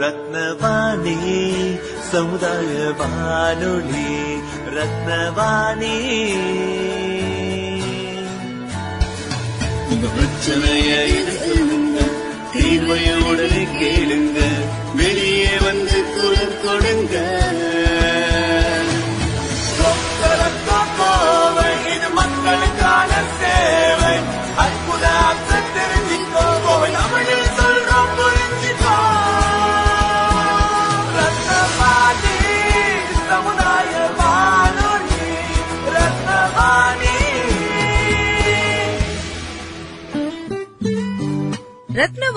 ரத்னவாணி சமுதாய வானொலி ரத்னவாணி. உங்க பிரச்சனைய சொல்லுங்க கேளுங்க.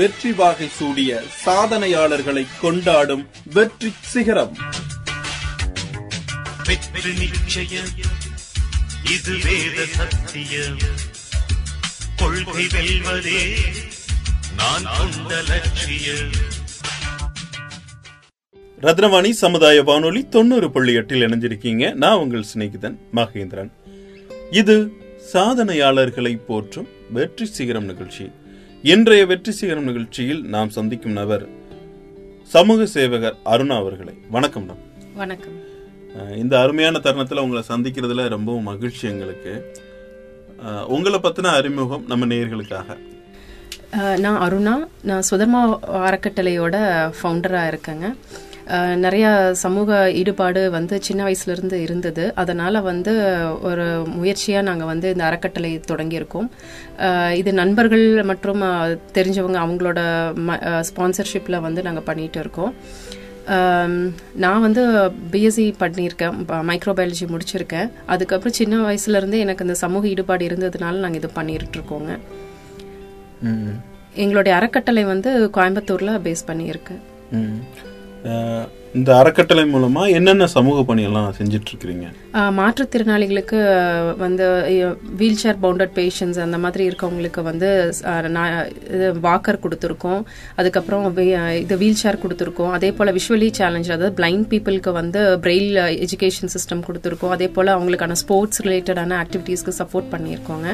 வெற்றி வாகை சூடிய சாதனையாளர்களை கொண்டாடும் வெற்றி சிகரம். வெற்றி நிச்சயம். இது வேத சத்தியம். கொள்கை வெல்வதே நான் கொண்ட லட்சியம். ரத்னவாணி சமுதாய வானொலி தொண்ணூறு புள்ளி எட்டில் இணைஞ்சிருக்கீங்க. நான் உங்கள் சிநேகிதன் மகேந்திரன். இது சாதனையாளர்களை போற்றும் வெற்றி சிகரம் நிகழ்ச்சி. இன்றைய வெற்றி சிகரம் நிகழ்ச்சியில் நாம் சந்திக்கும் நபர் சமூக சேவகர் அருணா அவர்களை. வணக்கம் வணக்கம். இந்த அருமையான தருணத்துல உங்களை சந்திக்கிறதுல ரொம்பவும் மகிழ்ச்சி எங்களுக்கு. உங்களை பத்தின அறிமுகம் நம்ம நேயர்களுக்காக. அஹ், நான் அருணா. நான் சுதர்மா அறக்கட்டளையோட ஃபவுண்டராக இருக்கேங்க. நிறைய சமூக ஈடுபாடு வந்து சின்ன வயசுலேருந்து இருந்தது. அதனால் வந்து ஒரு முயற்சியாக நாங்கள் வந்து இந்த அறக்கட்டளை தொடங்கியிருக்கோம். இது நண்பர்கள் மற்றும் தெரிஞ்சவங்க அவங்களோட ஸ்பான்சர்ஷிப்பில் வந்து நாங்கள் பண்ணிகிட்டு இருக்கோம். நான் வந்து பிஎஸ்சி பண்ணியிருக்கேன். மைக்ரோபயாலஜி முடிச்சிருக்கேன். அதுக்கப்புறம் சின்ன வயசுலேருந்தே எனக்கு இந்த சமூக ஈடுபாடு இருந்ததுனால நாங்கள் இது ம். எங்களுடைய அறக்கட்டளை வந்து கோயம்புத்தூர்ல பேஸ் பண்ணியிருக்கு. ம். இந்த அறக்கட்டளை மூலமா என்னென்ன சமூக பணியெல்லாம் செஞ்சுட்டு இருக்கிறீங்க மாற்றுத்திறனாளிகளுக்கு வந்து வீல் சேர் பவுண்டட் பேஷண்ட்ஸ் அந்த மாதிரி இருக்கவங்களுக்கு வந்து நான் இது வாக்கர் கொடுத்துருக்கோம். அதுக்கப்புறம் இது வீல் சேர் கொடுத்துருக்கோம். அதே போல் விஷுவலி சேலஞ்ச் அதாவது பிளைண்ட் பீப்புளுக்கு வந்து பிரெயில் எஜுகேஷன் சிஸ்டம் கொடுத்துருக்கோம். அதே போல் அவங்களுக்கான ஸ்போர்ட்ஸ் ரிலேட்டடான ஆக்டிவிட்டீஸ்க்கு சப்போர்ட் பண்ணியிருக்கோங்க.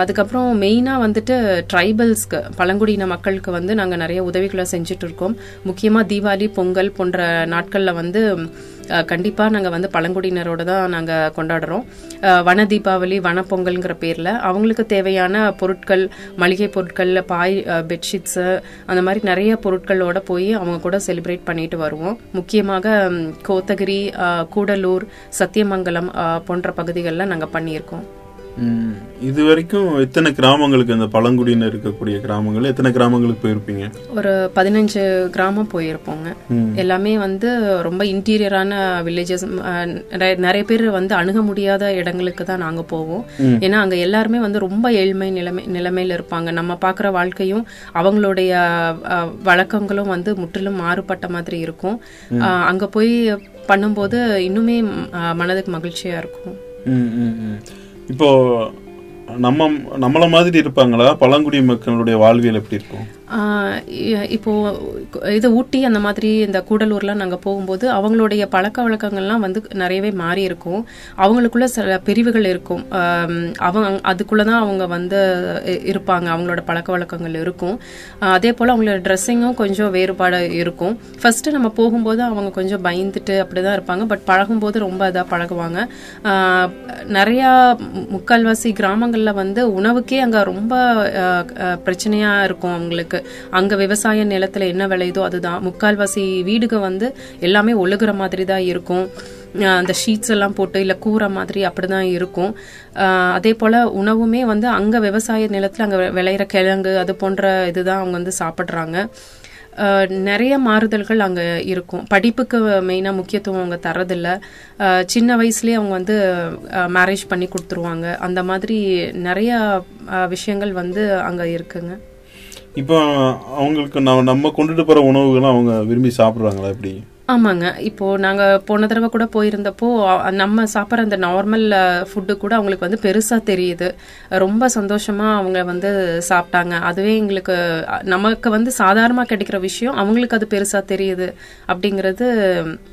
அதுக்கப்புறம் மெயினாக வந்துட்டு ட்ரைபல்ஸ்க்கு பழங்குடியின மக்களுக்கு வந்து நாங்கள் நிறைய உதவிகளை செஞ்சுட்டு இருக்கோம் முக்கியமாக தீபாவளி பொங்கல் போன்ற நாட்களில் வந்து கண்டிப்பாக நாங்கள் வந்து பழங்குடியினரோட தான் நாங்கள் கொண்டாடுறோம். வன தீபாவளி வன பொங்கல்ங்கிற பேரில் அவங்களுக்கு தேவையான பொருட்கள் மளிகை பொருட்கள் பாய் பெட்ஷீட்ஸு அந்த மாதிரி நிறைய பொருட்களோட போய் அவங்க கூட செலிப்ரேட் பண்ணிட்டு வருவோம். முக்கியமாக கோத்தகிரி கூடலூர் சத்தியமங்கலம் போன்ற பகுதிகளில் நாங்கள் பண்ணியிருக்கோம். இது வரைக்கும் எத்தனை கிராமங்களுக்கு இந்த பழங்குடியினர் இருக்கக்கூடிய கிராமங்கள்? எத்தனை கிராமங்களுக்கு போயிருப்பீங்க? ஒரு பதினஞ்சு கிராமம் போயிருப்போங்க. எல்லாமே வந்து ரொம்ப இன்டீரியரான வில்லேஜஸ். நிறைய பேர் வந்து அணுக முடியாத இடங்களுக்கு தான் நாங்க போவோம். ஏன்னா அங்க எல்லாருமே வந்து ரொம்ப ஏழ்மை நிலைமை நிலைமையில இருப்பாங்க. நம்ம பார்க்குற வாழ்க்கையும் அவங்களுடைய வழக்கங்களும் வந்து முற்றிலும் மாறுபட்ட மாதிரி இருக்கும். அங்க போய் பண்ணும்போது இன்னுமே மனதுக்கு மகிழ்ச்சியா இருக்கும். இப்போது இப்போ நம்ம நம்மள மாதிரி இருப்பாங்களா? பழங்குடி மக்களுடைய வாழ்வியல் எப்படி இருக்கும்? இப்போது இப்போ இது ஊட்டி அந்த மாதிரி இந்த கூடலூர்லாம் நாங்கள் போகும்போது அவங்களுடைய பழக்க வழக்கங்கள்லாம் வந்து நிறையவே மாறி இருக்கும். அவங்களுக்குள்ள சில பிரிவுகள் இருக்கும். அவங்க அதுக்குள்ள தான் அவங்க வந்து இருப்பாங்க. அவங்களோட பழக்க வழக்கங்கள் இருக்கும். அதே போல் அவங்களோட ட்ரெஸ்ஸிங்கும் கொஞ்சம் வேறுபாடு இருக்கும். ஃபர்ஸ்ட் நம்ம போகும்போது அவங்க கொஞ்சம் பயந்துட்டு அப்படிதான் இருப்பாங்க. பட் பழகும்போது ரொம்ப இதாக பழகுவாங்க. நிறையா முக்கால்வாசி கிராமங்களில் வந்து உணவுக்கே அங்கே ரொம்ப பிரச்சனையாக இருக்கும் அவங்களுக்கு. அங்க விவசாய நிலத்துல என்ன விளையுதோ அதுதான். முக்கால்வாசி வீடுக வந்து எல்லாமே ஒழுகுற மாதிரி தான் இருக்கும் அந்த ஷீட்ஸ் எல்லாம் போட்டு இல்ல கூரை மாதிரி அப்படிதான் இருக்கும். அதே போல உணவுமே வந்து அங்க விவசாய நிலத்துல அங்க விளையிற கிழங்கு அது போன்ற இதுதான் அவங்க வந்து சாப்பிடுறாங்க. நிறைய மாறுதல்கள் அங்கே இருக்கும். படிப்புக்கு மெயினாக முக்கியத்துவம் அவங்க தரதில்ல சின்ன வயசுலேயே அவங்க வந்து மேரேஜ் பண்ணி கொடுத்துருவாங்க. அந்த மாதிரி நிறைய விஷயங்கள் வந்து அங்கே இருக்குங்க. இப்போ அவங்களுக்கு நம்ம நம்ம கொண்டுட்டு போற உணவுகளை அவங்க விரும்பி சாப்பிடுறாங்களா எப்படி? ஆமாங்க. இப்போ நாங்க போன தடவை கூட போயிருந்தப்போ நம்ம சாப்பிட்ற அந்த நார்மல் ஃபுட்டு கூட அவங்களுக்கு வந்து பெருசா தெரியுது. ரொம்ப சந்தோஷமா அவங்க வந்து சாப்பிட்டாங்க. அதுவே எங்களுக்கு நமக்கு வந்து சாதாரணமா கிடைக்கிற விஷயம் அவங்களுக்கு அது பெருசா தெரியுது அப்படிங்கிறது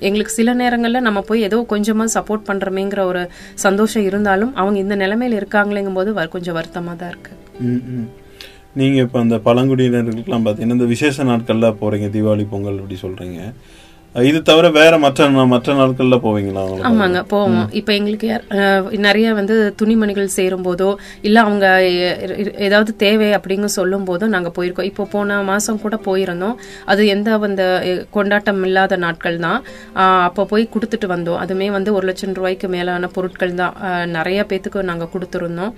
எங்களுக்கு சில நேரங்கள்ல நம்ம போய் ஏதோ கொஞ்சமா சப்போர்ட் பண்றோமேங்கிற ஒரு சந்தோஷம் இருந்தாலும் அவங்க இந்த நிலைமையில இருக்காங்களேங்கும் போது கொஞ்சம் வருத்தமா தான் இருக்கு. ம், ம். நீங்க இப்ப அந்த பழங்குடியினருக்கெல்லாம் பாத்தீங்கன்னா இந்த விசேஷ நாட்கள்ல போறீங்க தீபாவளி பொங்கல் அப்படி சொல்றீங்க. இது தவிர வேற மற்ற மற்ற நாட்கள்ல போவீங்களா ஆமாங்க போவோம். இப்போ எங்களுக்கு நிறைய வந்து துணிமணிகள் சேரும் போதோ இல்ல அவங்க ஏதாவது தேவை அப்படிங்க சொல்லும் போதோ நாங்க போயிருக்கோம். இப்போ போன மாசம் கூட போயிருந்தோம். அது எந்த அந்த கொண்டாட்டம் இல்லாத நாட்கள் தான். அப்போ போய் கொடுத்துட்டு வந்தோம். அதுமே வந்து ஒரு லட்சம் ரூபாய்க்கு மேலான பொருட்கள் தான். நிறைய பேத்துக்கு நாங்க கொடுத்துருந்தோம்.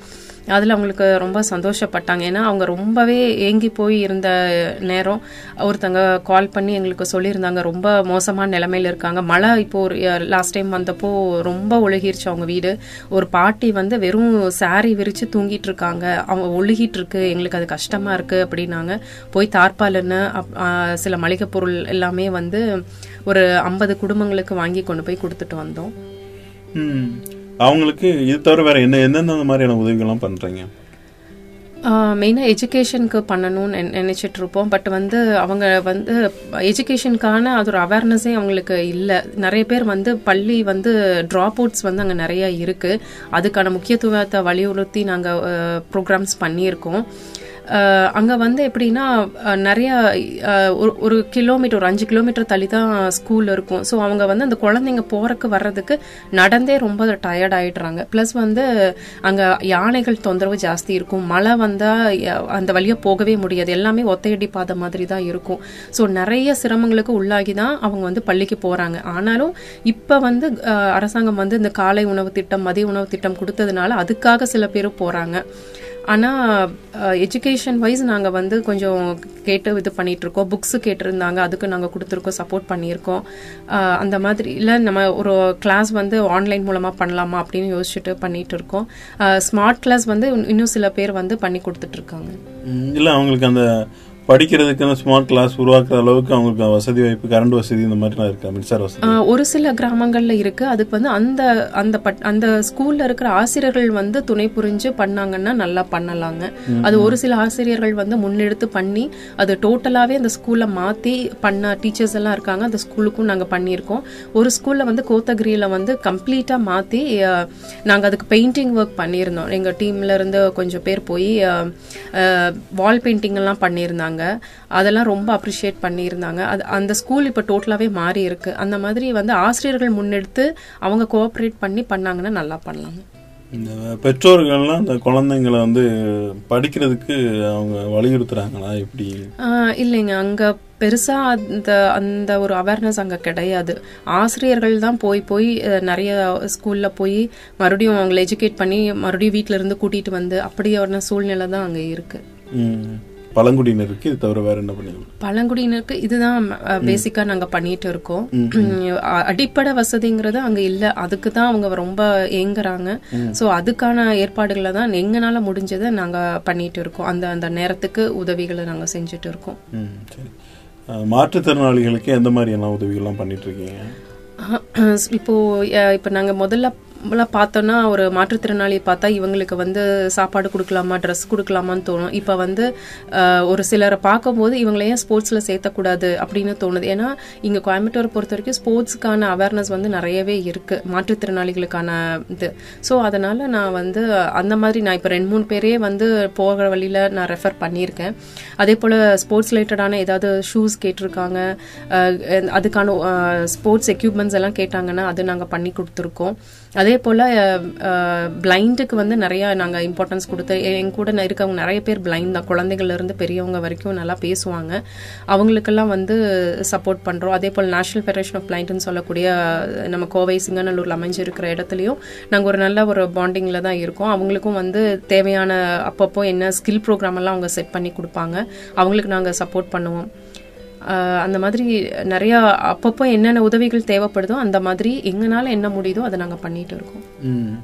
அதில் அவங்களுக்கு ரொம்ப சந்தோஷப்பட்டாங்க. ஏன்னா அவங்க ரொம்பவே ஏங்கி போய் இருந்த நேரம் ஒருத்தங்க கால் பண்ணி எங்களுக்கு சொல்லியிருந்தாங்க. ரொம்ப மோசமான நிலைமையில இருக்காங்க. மழை இப்போ ஒரு லாஸ்ட் டைம் வந்தப்போ ரொம்ப ஒழுகிருச்சு அவங்க வீடு. ஒரு பாட்டி வந்து வெறும் சாரி விரித்து தூங்கிட்டு இருக்காங்க. அவங்க ஒழுகிட்டு இருக்கு. எங்களுக்கு அது கஷ்டமாக இருக்குது அப்படின்னாங்க. போய் தார்பாலுன்னு அப்- சில மளிகை பொருள் எல்லாமே வந்து ஒரு ஐம்பது குடும்பங்களுக்கு வாங்கி கொண்டு போய் கொடுத்துட்டு வந்தோம். அவங்களுக்கு இது தவிர வேற என்ன எந்தெந்த மாதிரியான உதவிகள்லாம் பண்ணுறீங்க மெயினாக எஜுகேஷனுக்கு பண்ணணும்னு நினச்சிட்டு இருப்போம். பட் வந்து அவங்க வந்து எஜுகேஷனுக்கான அது ஒரு அவேர்னஸே அவங்களுக்கு இல்லை. நிறைய பேர் வந்து பள்ளி வந்து ட்ராப் அவுட்ஸ் வந்து அங்கே நிறைய இருக்குது அதுக்கான முக்கியத்துவத்தை வலியுறுத்தி நாங்கள் ப்ரோக்ராம்ஸ் பண்ணியிருக்கோம். அங்கே வந்து எப்படின்னா நிறைய ஒரு ஒரு கிலோமீட்டர் ஒரு அஞ்சு கிலோமீட்டர் தள்ளி தான் ஸ்கூல் இருக்கும். ஸோ அவங்க வந்து அந்த குழந்தைங்க போகிறக்கு வர்றதுக்கு நடந்தே ரொம்ப டயர்ட் ஆகிடுறாங்க ப்ளஸ் வந்து அங்கே யானைகள் தொந்தரவு ஜாஸ்தி இருக்கும். மழை வந்தால் அந்த வழியாக போகவே முடியாது. எல்லாமே ஒத்தையடி பாதை மாதிரி தான் இருக்கும். ஸோ நிறைய சிரமங்களுக்கு உள்ளாகி தான் அவங்க வந்து பள்ளிக்கு போகிறாங்க ஆனாலும் இப்போ வந்து அரசாங்கம் வந்து இந்த காலை உணவு திட்டம் மதிய உணவு திட்டம் கொடுத்ததுனால அதுக்காக சில பேர் போகிறாங்க ஆனால் எஜுகேஷன் வைஸ் நாங்கள் வந்து கொஞ்சம் கேட்டு இது பண்ணிகிட்ருக்கோம் இருக்கோம் கேட்டிருந்தாங்க. அதுக்கு நாங்கள் கொடுத்துருக்கோம். சப்போர்ட் பண்ணியிருக்கோம். அந்த மாதிரி இல்லை நம்ம ஒரு கிளாஸ் வந்து ஆன்லைன் மூலமாக பண்ணலாமா அப்படின்னு யோசிச்சுட்டு பண்ணிகிட்டு இருக்கோம் ஸ்மார்ட் கிளாஸ் வந்து இன்னும் சில பேர் வந்து பண்ணி கொடுத்துட்ருக்காங்க இல்லை அவங்களுக்கு அந்த படிக்கிறதுக்கு அந்த ஸ்மார்ட் கிளாஸ் உருவாக்குற அளவுக்கு அவங்களுக்கு வசதி வாய்ப்பு கரண்ட் வசதி இந்த மாதிரிலாம் இருக்கா? மின்சார வசதி? ஒரு சில கிராமங்கள்ல இருக்கு. அதுக்கு வந்து அந்த அந்த பட்- அந்த ஸ்கூல்ல இருக்கிற ஆசிரியர்கள் வந்து துணை புரிஞ்சு பண்ணாங்கன்னா நல்லா பண்ணலாங்க. அது ஒரு சில ஆசிரியர்கள் வந்து முன்னெடுத்து பண்ணி அது டோட்டலாவே அந்த ஸ்கூல்ல மாத்தி பண்ண டீச்சர்ஸ் எல்லாம் இருக்காங்க. அந்த ஸ்கூலுக்கும் நாங்க பண்ணியிருக்கோம். ஒரு ஸ்கூல்ல வந்து கோத்தகிரியில வந்து கம்ப்ளீட்டா மாத்தி ஆஹ், நாங்க அதுக்கு பெயிண்டிங் ஒர்க் பண்ணியிருந்தோம். எங்க டீம்ல இருந்து கொஞ்சம் பேர் போய் வால் பெயிண்டிங் எல்லாம் பண்ணியிருந்தாங்க. அதெல்லாம் ரொம்ப அப்ரிஷியேட் பண்ணியிருந்தாங்க. அது அந்த ஸ்கூல் இப்போ டோட்டலாகவே மாறி இருக்கு. அந்த மாதிரி வந்து ஆசிரியர்கள் முன்னெடுத்து அவங்க கோஆப்ரேட் பண்ணி பண்ணாங்கன்னா நல்லா பண்ணலாங்க இந்த பெற்றோர்கள்லாம் அந்த குழந்தைங்களை வந்து படிக்கிறதுக்கு அவங்க வலியுறுத்துறாங்களா? எப்படி? இல்லைங்க. அங்க பெருசா அந்த அந்த ஒரு அவேர்னஸ் அங்க கிடையாது. ஆசிரியர்கள் தான் போய் போய் நிறைய ஸ்கூல்ல போய் மறுபடியும் அவங்களை எஜுகேட் பண்ணி மறுபடியும் வீட்ல இருந்து கூட்டிட்டு வந்து அப்படியான சூழ்நிலை தான் அங்க இருக்கு. பழங்குடியினருக்கு இது தவிர வேற என்ன பண்ணுவீங்க பழங்குடியினருக்கு இதுதான் பேசிக்கா நாங்க பண்ணிட்டு இருக்கோம். அடிப்படை வசதிங்கிறது அங்க இல்ல. அதுக்கு தான் அவங்க ரொம்ப ஏங்குறாங்க. சோ அதுக்கான ஏற்பாடுகளை தான் எங்கனால முடிஞ்சதை நாங்க பண்ணிட்டு இருக்கோம். அந்த அந்த நேரத்துக்கு உதவிகளை நாங்க செஞ்சுட்டு இருக்கோம். மாற்றுத்திறனாளிகளுக்கு எந்த மாதிரியான உதவிகள்லாம் பண்ணிட்டு இருக்கீங்க? இப்போ இப்போ நாங்க முதல்ல எல்லாம் பார்த்தோன்னா ஒரு மாற்றுத்திறனாளி பார்த்தா இவங்களுக்கு வந்து சாப்பாடு கொடுக்கலாமா ட்ரெஸ் கொடுக்கலாமான்னு தோணும். இப்போ வந்து ஒரு சிலரை பார்க்கும்போது இவங்களையும் ஏன் ஸ்போர்ட்ஸில் சேர்த்தக்கூடாது அப்படின்னு தோணுது. ஏன்னா இங்கே கோயம்புத்தூரை பொறுத்த வரைக்கும் ஸ்போர்ட்ஸுக்கான அவேர்னஸ் வந்து நிறையவே இருக்குது மாற்றுத்திறனாளிகளுக்கான இது. ஸோ அதனால் நான் வந்து அந்த மாதிரி நான் இப்போ ரெண்டு மூணு பேரே வந்து போகிற வழியில் நான் ரெஃபர் பண்ணியிருக்கேன். அதே போல் ஸ்போர்ட்ஸ் ரிலேட்டடான ஏதாவது ஷூஸ் கேட்டிருக்காங்க. அதுக்கான ஸ்போர்ட்ஸ் எக்யூப்மெண்ட்ஸ் எல்லாம் கேட்டாங்கன்னா அது நாங்கள் பண்ணி கொடுத்துருக்கோம். அதே போல் பிளைண்டுக்கு வந்து நிறையா நாங்கள் இம்பார்ட்டன்ஸ் கொடுத்து என் கூட ந- இருக்கவங்க நிறைய பேர் பிளைண்ட் தான். குழந்தைகள்லேருந்து பெரியவங்க வரைக்கும் நல்லா பேசுவாங்க. அவங்களுக்கெல்லாம் வந்து சப்போர்ட் பண்ணுறோம் அதே போல் நேஷனல் ஃபெடரேஷன் ஆஃப் பிளைண்ட்னு சொல்லக்கூடிய நம்ம கோவை சிங்கநல்லூரில் அமைஞ்சிருக்கிற இடத்துலையும் நாங்கள் ஒரு நல்ல ஒரு பாண்டிங்கில் தான் இருக்கோம். அவங்களுக்கும் வந்து தேவையான அப்பப்போ என்ன ஸ்கில் ப்ரோக்ராம் எல்லாம் அவங்க செட் பண்ணி கொடுப்பாங்க. அவங்களுக்கு நாங்கள் சப்போர்ட் பண்ணுவோம். அந்த மாதிரி நிறைய அப்பப்போ என்னென்ன உதவிகள் தேவைப்படுதோ அந்த மாதிரி எங்கனால என்ன முடியுதோ அதை நாங்கள் பண்ணிட்டு இருக்கோம். ம்.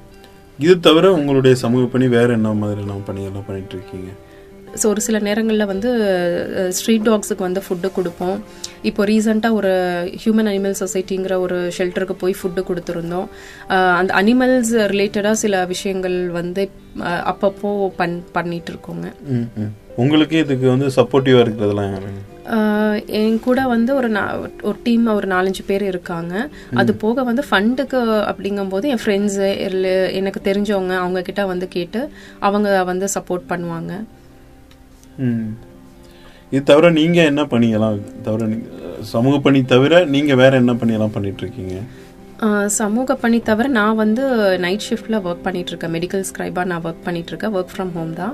இது தவிர உங்களுடைய சமூக பணி வேற என்ன மாதிரியான பணியெல்லாம் பண்ணிட்டு இருக்கீங்க? ஸோ ஒரு சில நேரங்களில் வந்து ஸ்ட்ரீட் டாக்ஸுக்கு வந்து ஃபுட்டு கொடுப்போம். இப்போ ரீசெண்டாக ஒரு ஹியூமன் அனிமல் சொசைட்டிங்கிற ஒரு ஷெல்டருக்கு போய் ஃபுட்டு கொடுத்துருந்தோம். அந்த அனிமல்ஸ் ரிலேட்டடாக சில விஷயங்கள் வந்து அப்பப்போ பண் பண்ணிட்டு இருக்கோங்க. உங்களுக்கு இதுக்கு வந்து சப்போர்ட்டிவா இருக்கிறதெல்லாம் யாருங்க? ஆஹ் என் கூட வந்து ஒரு ஒரு டீம் ஒரு நாலஞ்சு பேர் இருக்காங்க. அது போக வந்து ஃபண்டுக்கு அப்படிங்கும்போது என் ஃப்ரெண்ட்ஸு எனக்கு தெரிஞ்சவங்க அவங்க கிட்ட வந்து கேட்டு அவங்க வந்து சப்போர்ட் பண்ணுவாங்க. ம். இது தவிர நீங்க என்ன பணியெல்லாம் தவிர சமூக பணி தவிர நீங்க வேற என்ன பணியெல்லாம் பண்ணிட்டு இருக்கீங்க? சமூக பணி தவிர நான் வந்து நைட் ஷிஃப்டில் ஒர்க் பண்ணிட்டு இருக்கேன் மெடிக்கல் ஸ்கிரைபாக நான் ஒர்க் பண்ணிட்டு இருக்கேன் ஒர்க் ஃப்ரம் ஹோம் தான்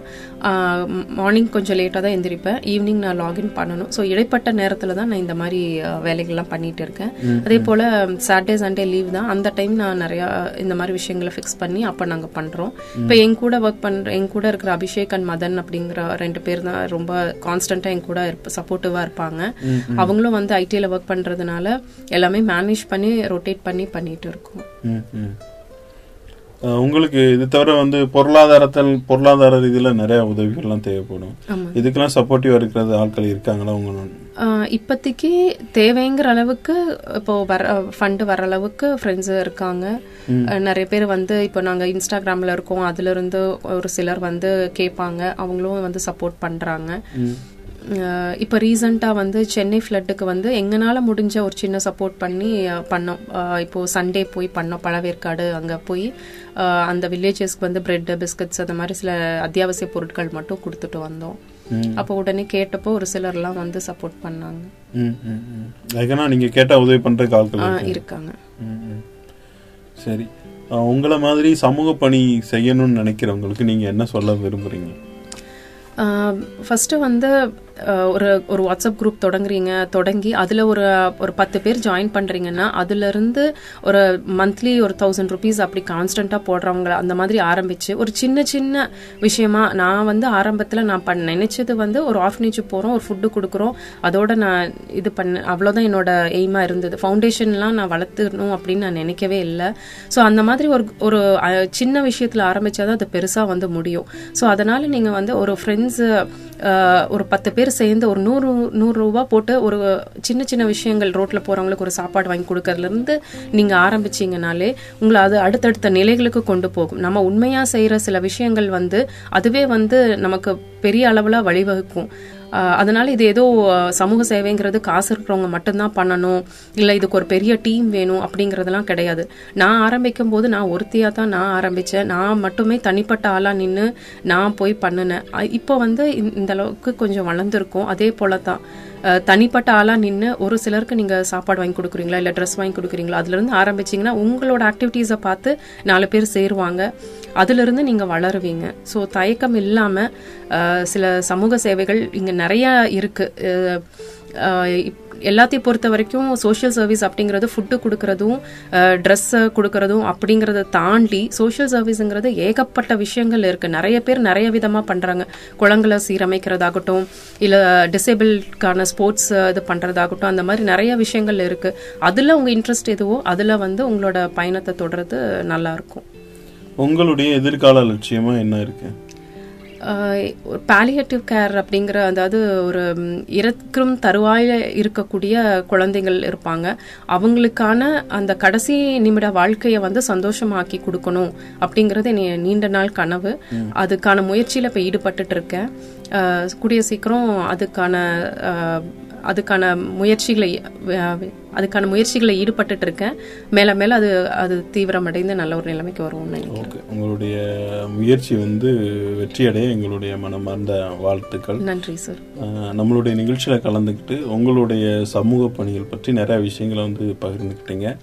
மார்னிங் கொஞ்சம் லேட்டாக தான் எந்திரிப்பேன். ஈவினிங் நான் லாகின் பண்ணணும். ஸோ இடைப்பட்ட நேரத்தில் தான் நான் இந்த மாதிரி வேலைகள்லாம் பண்ணிட்டு இருக்கேன் அதே போல் சாட்டர்டே சண்டே லீவ் தான். அந்த டைம் நான் நிறையா இந்த மாதிரி விஷயங்களை ஃபிக்ஸ் பண்ணி அப்போ நாங்கள் பண்ணுறோம் இப்போ என் கூட ஒர்க் பண்ணுற என் கூட இருக்கிற அபிஷேக் அண்ட் மதன் அப்படிங்கிற ரெண்டு பேர் தான் ரொம்ப கான்ஸ்டண்ட்டாக என் கூட சப்போர்ட்டிவாக இருப்பாங்க. அவங்களும் வந்து ஐடியில் ஒர்க் பண்ணுறதுனால எல்லாமே மேனேஜ் பண்ணி ரொட்டேட் பண்ணி பண்ணிட்டு இருக்கோம் உங்களுக்கு இது தவிர வந்து பொருளாதாரத்தில் பொருளாதார ரீதியில நிறைய உதவிகள்லாம் தேவைப்படும். இதுக்கெல்லாம் சப்போர்ட்டிவா இருக்கிறது ஆட்கள் இருக்காங்களா உங்க ஆஹ் இப்போதைக்கு தேவைங்கிற அளவுக்கு இப்போ வர ஃபண்டு வர அளவுக்கு ஃப்ரெண்ட்ஸ் இருக்காங்க. நிறைய பேர் வந்து இப்போ நாங்கள் இன்ஸ்டாகிராமில் இருக்கோம். அதுல இருந்து ஒரு சிலர் வந்து கேட்பாங்க. அவங்களும் வந்து சப்போர்ட் பண்ணுறாங்க இப்போ ரீசண்டாக வந்து சென்னை ஃப்ளட்டுக்கு வந்து எங்களால் முடிஞ்ச ஒரு சின்ன சப்போர்ட் பண்ணி பண்ணோம். அஹ், இப்போ சண்டே போய் பண்ணோம் பழவேற்காடு அங்கே போய். அந்த வில்லேஜஸ்க்கு வந்து பிரெட் பிஸ்கட்ஸ் அந்த மாதிரி சில அத்தியாவசிய பொருட்கள் மட்டும் கொடுத்துட்டு வந்தோம். அப்போ உடனே கேட்டப்போ ஒரு சிலர்லாம் வந்து சப்போர்ட் பண்ணாங்க. ம், ம், ம். அதுக்குன்னா நீங்க கேட்டா உதவி பண்றதுக்கு ஆட்கள் இருக்காங்க. சரி. உங்களை மாதிரி சமூக பணி செய்யணும்னு நினைக்கிறவங்களுக்கு நீங்க என்ன சொல்ல விரும்புறீங்க? ஃபஸ்ட்டு வந்து ஒரு ஒரு வாட்ஸ்அப் குரூப் தொடங்குறீங்க தொடங்கி அதில் ஒரு ஒரு பத்து பேர் ஜாயின் பண்ணுறீங்கன்னா அதுலேருந்து ஒரு மந்த்லி ஒரு தௌசண்ட் ருபீஸ் அப்படி கான்ஸ்டண்ட்டாக போடுறவங்க அந்த மாதிரி ஆரம்பித்து ஒரு சின்ன சின்ன விஷயமா நான் வந்து ஆரம்பத்தில் நான் பண்ண நினச்சது வந்து ஒரு ஆஃப்னேஜ் போகிறோம் ஒரு ஃபுட்டு கொடுக்குறோம் அதோட நான் இது பண்ண அவ்வளோதான் என்னோட எய்மாக இருந்தது. ஃபவுண்டேஷன்லாம் நான் வளர்த்துக்கணும் அப்படின்னு நான் நினைக்கவே இல்லை. ஸோ அந்த மாதிரி ஒரு ஒரு சின்ன விஷயத்தில் ஆரம்பிச்சாதான் அது பெருசாக வந்து முடியும். ஸோ அதனால் நீங்கள் வந்து ஒரு ஃப்ரெண்ட்ஸு ஒரு பத்து பேர் சேர்ந்து ஒரு நூறு நூறுரூவா போட்டு ஒரு சின்ன சின்ன விஷயங்கள் ரோட்டில் போகிறவங்களுக்கு ஒரு சாப்பாடு வாங்கி கொடுக்கறதுலேருந்து நீங்கள் ஆரம்பிச்சீங்கனாலே உங்களை அது அடுத்தடுத்த நிலைகளுக்கு கொண்டு போகும். நம்ம உண்மையாக செய்கிற சில விஷயங்கள் வந்து அதுவே வந்து நமக்கு பெரிய அளவில் வழிவகுக்கும். அதனால இது ஏதோ சமூக சேவைங்கிறது காசு இருக்கிறவங்க மட்டும்தான் பண்ணணும். இல்லை இதுக்கு ஒரு பெரிய டீம் வேணும் அப்படிங்கிறதெல்லாம் கிடையாது. நான் ஆரம்பிக்கும் போது நான் ஒருத்தியாக தான் நான் ஆரம்பித்தேன் நான் மட்டுமே தனிப்பட்ட ஆளாக நின்று நான் போய் பண்ணினேன். இப்போ வந்து இந்த- அளவுக்கு கொஞ்சம் வளர்ந்துருக்கும். அதே போல தான் தனிப்பட்ட ஆளாக நின்று ஒரு சிலருக்கு நீங்கள் சாப்பாடு வாங்கி கொடுக்குறீங்களா? இல்லை ட்ரெஸ் வாங்கி கொடுக்குறீங்களா? அதுலேருந்து ஆரம்பிச்சிங்கன்னா உங்களோட ஆக்டிவிட்டீஸை பார்த்து நாலு பேர் சேருவாங்க. அதுலேருந்து நீங்கள் வளருவீங்க. ஸோ தயக்கம் இல்லாமல் சில சமூக சேவைகள் இங்கே நிறையா இருக்குது எல்லாத்தையும் பொறுத்த வரைக்கும் சோஷியல் சர்வீஸ் அப்படிங்கிறது ஃபுட்டு கொடுக்கறதும் ட்ரெஸ்ஸை கொடுக்கறதும் அப்படிங்கிறத தாண்டி சோஷியல் சர்வீஸுங்கிறது ஏகப்பட்ட விஷயங்கள் இருக்குது நிறைய பேர் நிறைய விதமாக பண்ணுறாங்க குளங்களை சீரமைக்கிறதாகட்டும் இல்லை டிசேபிள்கான ஸ்போர்ட்ஸ் இது பண்ணுறதாகட்டும் அந்த மாதிரி நிறைய விஷயங்கள் இருக்குது அதில் உங்கள் இன்ட்ரெஸ்ட் எதுவோ அதில் வந்து உங்களோட பயணத்தை தொடர்றது நல்லாயிருக்கும் உங்களுடைய எதிர்கால லட்சியமாக என்ன இருக்குது ஒரு பாலியேட்டிவ் கேர் அப்படிங்கிற அதாவது ஒரு இறக்கும் தருவாயில இருக்கக்கூடிய குழந்தைகள் இருப்பாங்க. அவங்களுக்கான அந்த கடைசி நிமிட வாழ்க்கையை வந்து சந்தோஷமாக்கி கொடுக்கணும் அப்படிங்கிறது என் நீண்ட நாள் கனவு. அதுக்கான முயற்சியில் இப்போ ஈடுபட்டுட்டு இருக்கேன். கூடிய சீக்கிரம் அதுக்கான அதுக்கான முயற்சிகளை அதுக்கான முயற்சிகளை ஈடுபட்டுட்டு இருக்கேன் மேல மேல அது அது தீவிரமடைந்து நல்ல ஒரு நிலைமைக்கு வரும்னு நினைக்கிறேன். உங்களுடைய முயற்சி வந்து வெற்றியடைய எங்களுடைய மனமார்ந்த வாழ்த்துக்கள். நன்றி சார். நம்மளுடைய நிகழ்ச்சியில் கலந்துக்கிட்டு உங்களுடைய சமூக பணிகள் பற்றி நிறைய விஷயங்களை வந்து பகிர்ந்துக்கிட்டீங்க.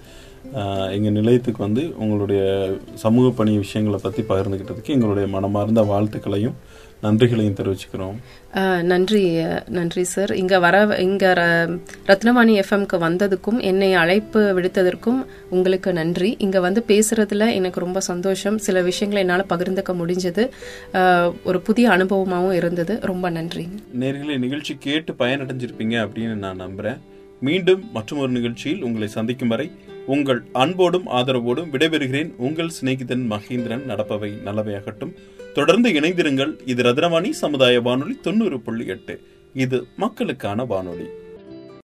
ஆஹ் எங்க நிலையத்துக்கு வந்து உங்களுடைய சமூக பணி விஷயங்களை பற்றி பகிர்ந்துக்கிட்டதுக்கு எங்களுடைய மனமார்ந்த வாழ்த்துக்களையும் நன்றிகளையும் தெரிவிச்சுக்கிறோம். நன்றி நன்றி சார். இங்க வர இங்க ரத்னவாணி எஃப்எம்க்கு வந்ததுக்கும் என்னை அழைப்பு விடுத்ததற்கும் உங்களுக்கு நன்றி. இங்க வந்து பேசுறதுல எனக்கு ரொம்ப சந்தோஷம். சில விஷயங்களை என்னால் பகிர்ந்துக்க முடிஞ்சது. ஒரு புதிய அனுபவமாகவும் இருந்தது. ரொம்ப நன்றி. நேர்களை நிகழ்ச்சி கேட்டு பயனடைஞ்சிருப்பீங்க அப்படின்னு நான் நம்புறேன். மீண்டும் மற்றும் ஒரு நிகழ்ச்சியில் உங்களை சந்திக்கும் வரை உங்கள் அன்போடும் ஆதரவோடும் விடைபெறுகிறேன். உங்கள் சிநேகிதன் மகேந்திரன் நடப்பவை நல்லவையாகட்டும். தொடர்ந்து இணைந்திருங்கள். இது ரத்னவாணி சமுதாய வானொலி தொண்ணூறு புள்ளி எட்டு. இது மக்களுக்கான வானொலி.